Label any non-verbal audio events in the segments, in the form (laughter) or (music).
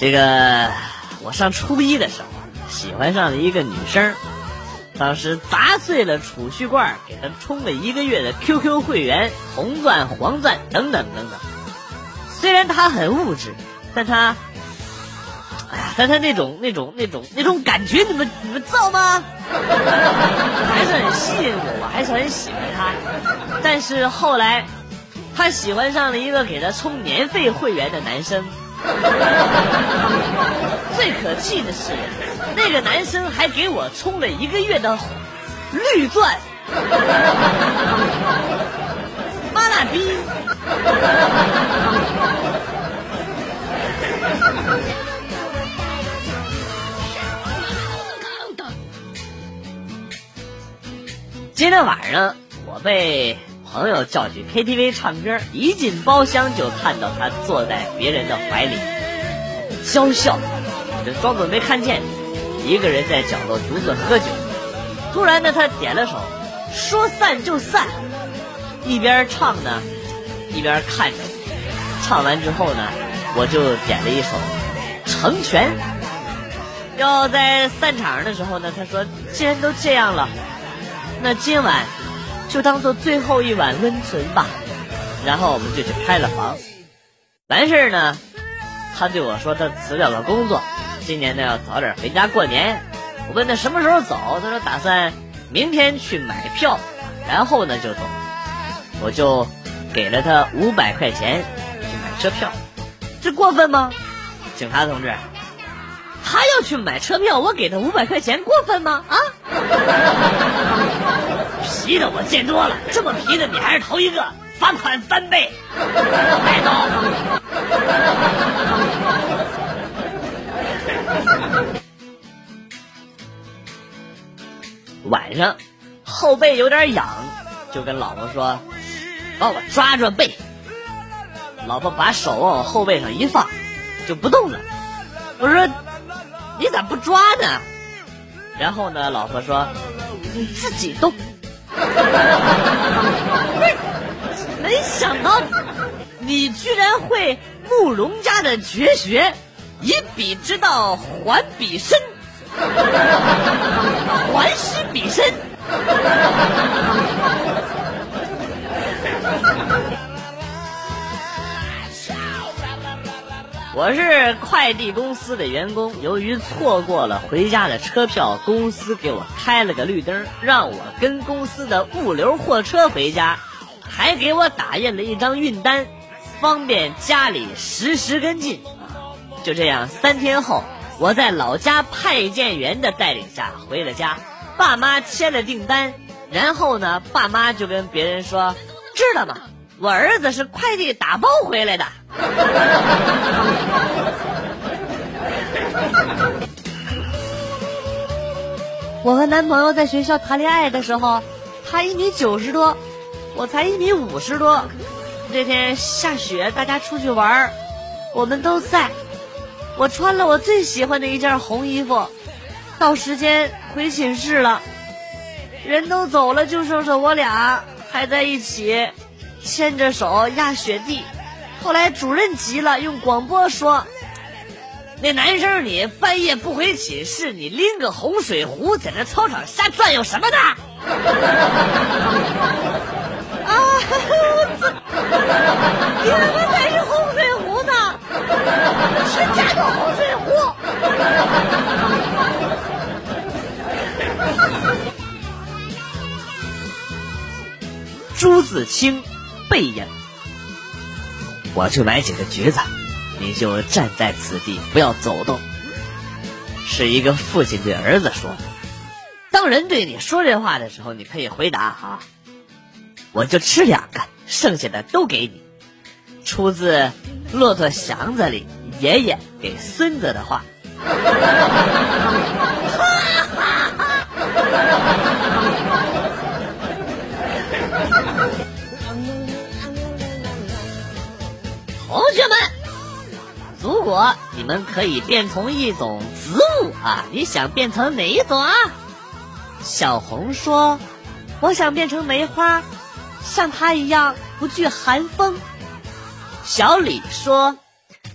这个我上初一的时候，喜欢上了一个女生，当时砸碎了储蓄罐，给她充了一个月的 QQ 会员，红钻、黄钻等等等等。虽然她很物质，但她，哎呀，但她那种那种那种那种感觉，你们你们造吗？还是很吸引我，我还是很喜欢她。但是后来，她喜欢上了一个给她充年费会员的男生。(laughs) 最可气的是，那个男生还给我充了一个月的绿钻，妈拉逼！今天晚上我被。朋友叫去 KTV 唱歌，一进包厢就看到他坐在别人的怀里娇笑，就装作没看见，一个人在角落独自喝酒。突然呢，他点了首《说散就散》，一边唱呢，一边看着。唱完之后呢，我就点了一首《成全》。要在散场的时候呢，他说：“既然都这样了，那今晚。”就当做最后一碗温存吧，然后我们就去开了房。完事儿呢，他对我说他辞掉了工作，今年呢要早点回家过年。我问他什么时候走，他说打算明天去买票，然后呢就走。我就给了他五百块钱去买车票，这过分吗？警察同志，他要去买车票，我给他五百块钱过分吗？啊？皮的我见多了，这么皮的你还是头一个，罚款翻倍，带走。晚上后背有点痒，就跟老婆说：“帮我抓抓背。”老婆把手往后背上一放，就不动了。我说：“你咋不抓呢？”然后呢，老婆说：“你自己动。” (laughs) 没想到你居然会慕容家的绝学，以彼之道还彼身，还施彼身。我是快递公司的员工，由于错过了回家的车票，公司给我开了个绿灯，让我跟公司的物流货车回家，还给我打印了一张运单，方便家里实时跟进。就这样，三天后，我在老家派件员的带领下回了家，爸妈签了订单，然后呢，爸妈就跟别人说：“知道吗？我儿子是快递打包回来的。”我和男朋友在学校谈恋爱的时候，他一米九十多，我才一米五十多。这天下雪，大家出去玩我们都在。我穿了我最喜欢的一件红衣服，到时间回寝室了，人都走了，就剩下我俩还在一起，牵着手压雪地。后来主任急了，用广播说：“那男生，你半夜不回寝室，你拎个红水壶在那操场瞎转悠什么呢？”啊！你怎么才是红水壶呢？全家都红水壶。朱自清，背影。我去买几个橘子，你就站在此地，不要走动。是一个父亲对儿子说的。当人对你说这话的时候，你可以回答哈，我就吃两个，剩下的都给你。出自《骆驼祥子》里爷爷给孙子的话。哈哈哈哈如果你们可以变成一种植物啊，你想变成哪一种啊？小红说：“我想变成梅花，像它一样不惧寒风。”小李说：“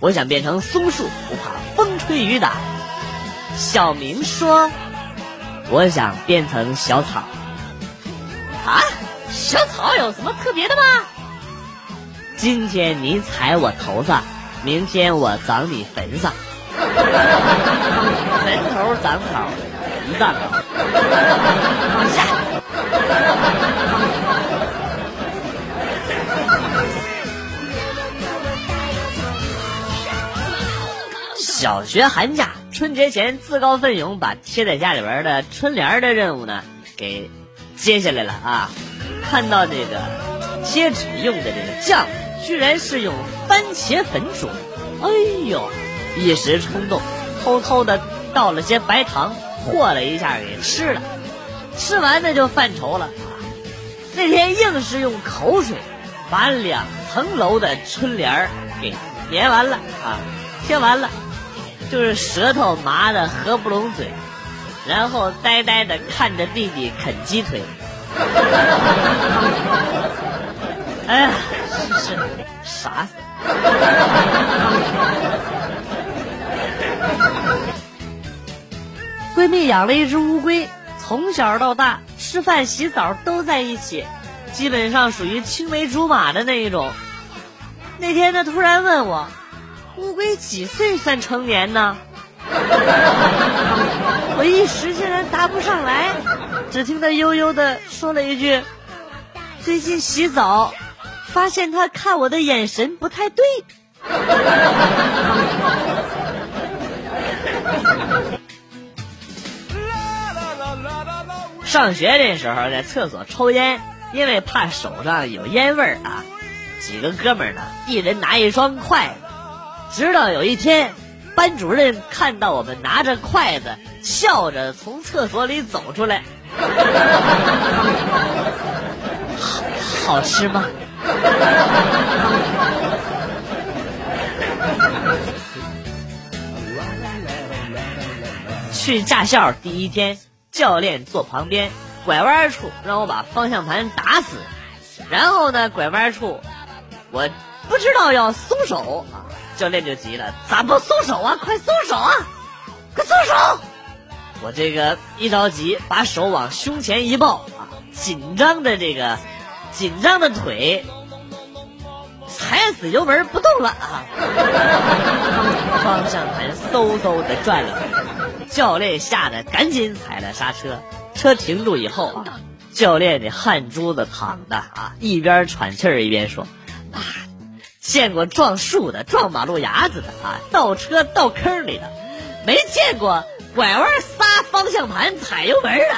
我想变成松树，不怕风吹雨打。小明说：“我想变成小草。”啊，小草有什么特别的吗？今天你踩我头上，明天我长你坟上。(laughs) 坟头长草，一丈高。小学寒假，春节前自告奋勇把贴在家里边的春联的任务呢给接下来了啊！看到这个贴纸用的这个酱，居然是用番茄粉煮，哎呦！一时冲动，偷偷的倒了些白糖，和了一下给吃了。吃完呢就犯愁了啊，那天硬是用口水把两层楼的春联给粘完了啊，贴完了，就是舌头麻的合不拢嘴，然后呆呆的看着弟弟啃鸡腿。哎呀，是傻。闺蜜养了一只乌龟，从小到大吃饭、洗澡都在一起，基本上属于青梅竹马的那一种。那天她突然问我：“乌龟几岁算成年呢？” (laughs) 我一时竟然答不上来，只听她悠悠的说了一句：“最近洗澡，发现他看我的眼神不太对。(laughs) ”上学那时候在厕所抽烟，因为怕手上有烟味儿啊，几个哥们儿呢，一人拿一双筷子。直到有一天，班主任看到我们拿着筷子，笑着从厕所里走出来。(laughs) 好，好吃吗？去驾校第一天。教练坐旁边，拐弯处让我把方向盘打死，然后呢，拐弯处我不知道要松手啊，教练就急了，咋不松手啊？快松手啊！快松手！我这个一着急，把手往胸前一抱啊，紧张的这个紧张的腿踩死油门不动了啊，方向盘嗖嗖的转了。教练吓得赶紧踩了刹车，车停住以后啊，教练这汗珠子淌的啊，一边喘气儿一边说：“啊，见过撞树的、撞马路牙子的啊，倒车倒坑里的，没见过拐弯撒方向盘踩油门的。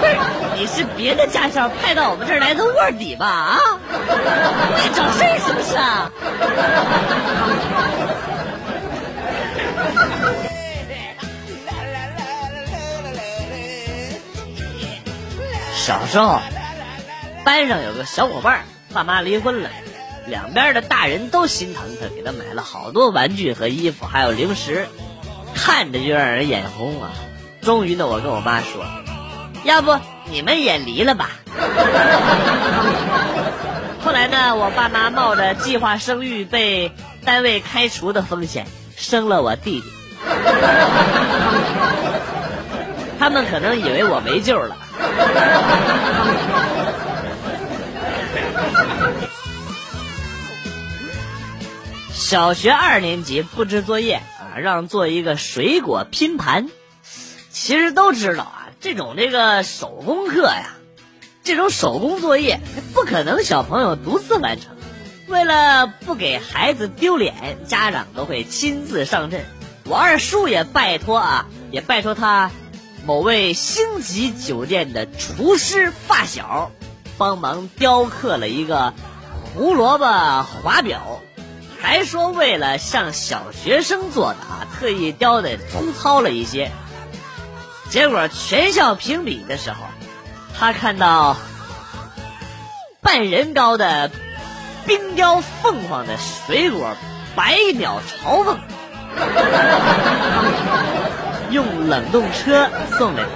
不是，你是别的驾校派到我们这儿来的卧底吧？啊，你找事儿是不是啊？”小时候，班上有个小伙伴，爸妈离婚了，两边的大人都心疼他，给他买了好多玩具和衣服，还有零食，看着就让人眼红啊。终于呢，我跟我妈说：“要不你们也离了吧。(laughs) ”后来呢，我爸妈冒着计划生育被单位开除的风险，生了我弟弟。(laughs) 他们可能以为我没救了。(laughs) 小学二年级布置作业让做一个水果拼盘。其实都知道啊，这种这个手工课呀，这种手工作业不可能小朋友独自完成。为了不给孩子丢脸，家长都会亲自上阵。我二叔也拜托啊，也拜托他。某位星级酒店的厨师发小，帮忙雕刻了一个胡萝卜华表，还说为了像小学生做的啊，特意雕的粗糙了一些。结果全校评比的时候，他看到半人高的冰雕凤凰的水果，百秒嘲讽。(laughs) 用冷冻车送给你。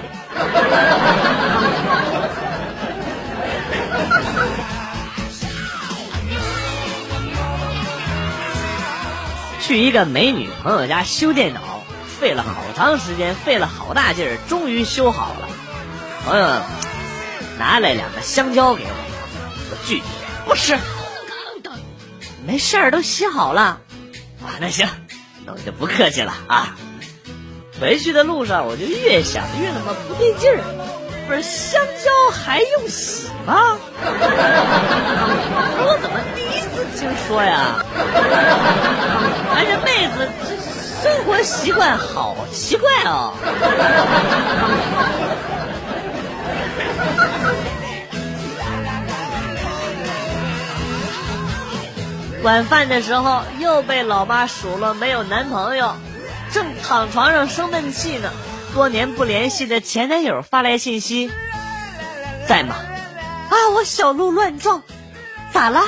去一个美女朋友家修电脑，费了好长时间，费了好大劲儿，终于修好了。朋友拿来两个香蕉给我，我拒绝，不吃。没事儿，都洗好了。啊，那行，那我就不客气了啊。回去的路上，我就越想越他妈不对劲儿。不是香蕉还用洗吗？我怎么听说呀？哎，这妹子这生活习惯好奇怪哦。晚饭的时候又被老妈数落没有男朋友，正躺床上生闷气呢。多年不联系的前男友发来信息，在吗？啊，我小鹿乱撞，咋了？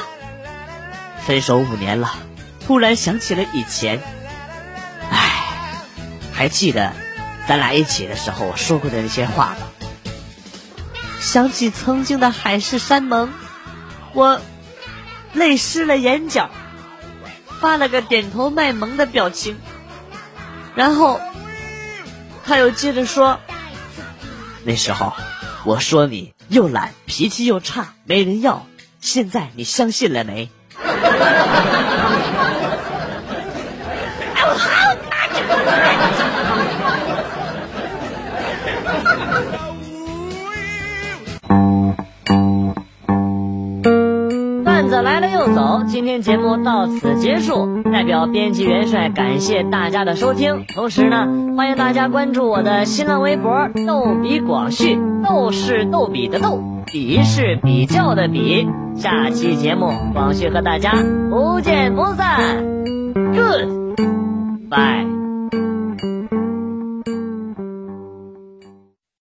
分手五年了，突然想起了以前，唉，还记得咱俩一起的时候我说过的那些话吗？想起曾经的海誓山盟，我泪湿了眼角，发了个点头卖萌的表情，然后。他又接着说：“那时候我说你又懒，脾气又差，没人要。现在你相信了没？”来了又走，今天节目到此结束。代表编辑元帅感谢大家的收听，同时呢，欢迎大家关注我的新浪微博“逗比广旭”，逗是逗比的逗，比是比较的比。下期节目，广旭和大家不见不散。Good，bye。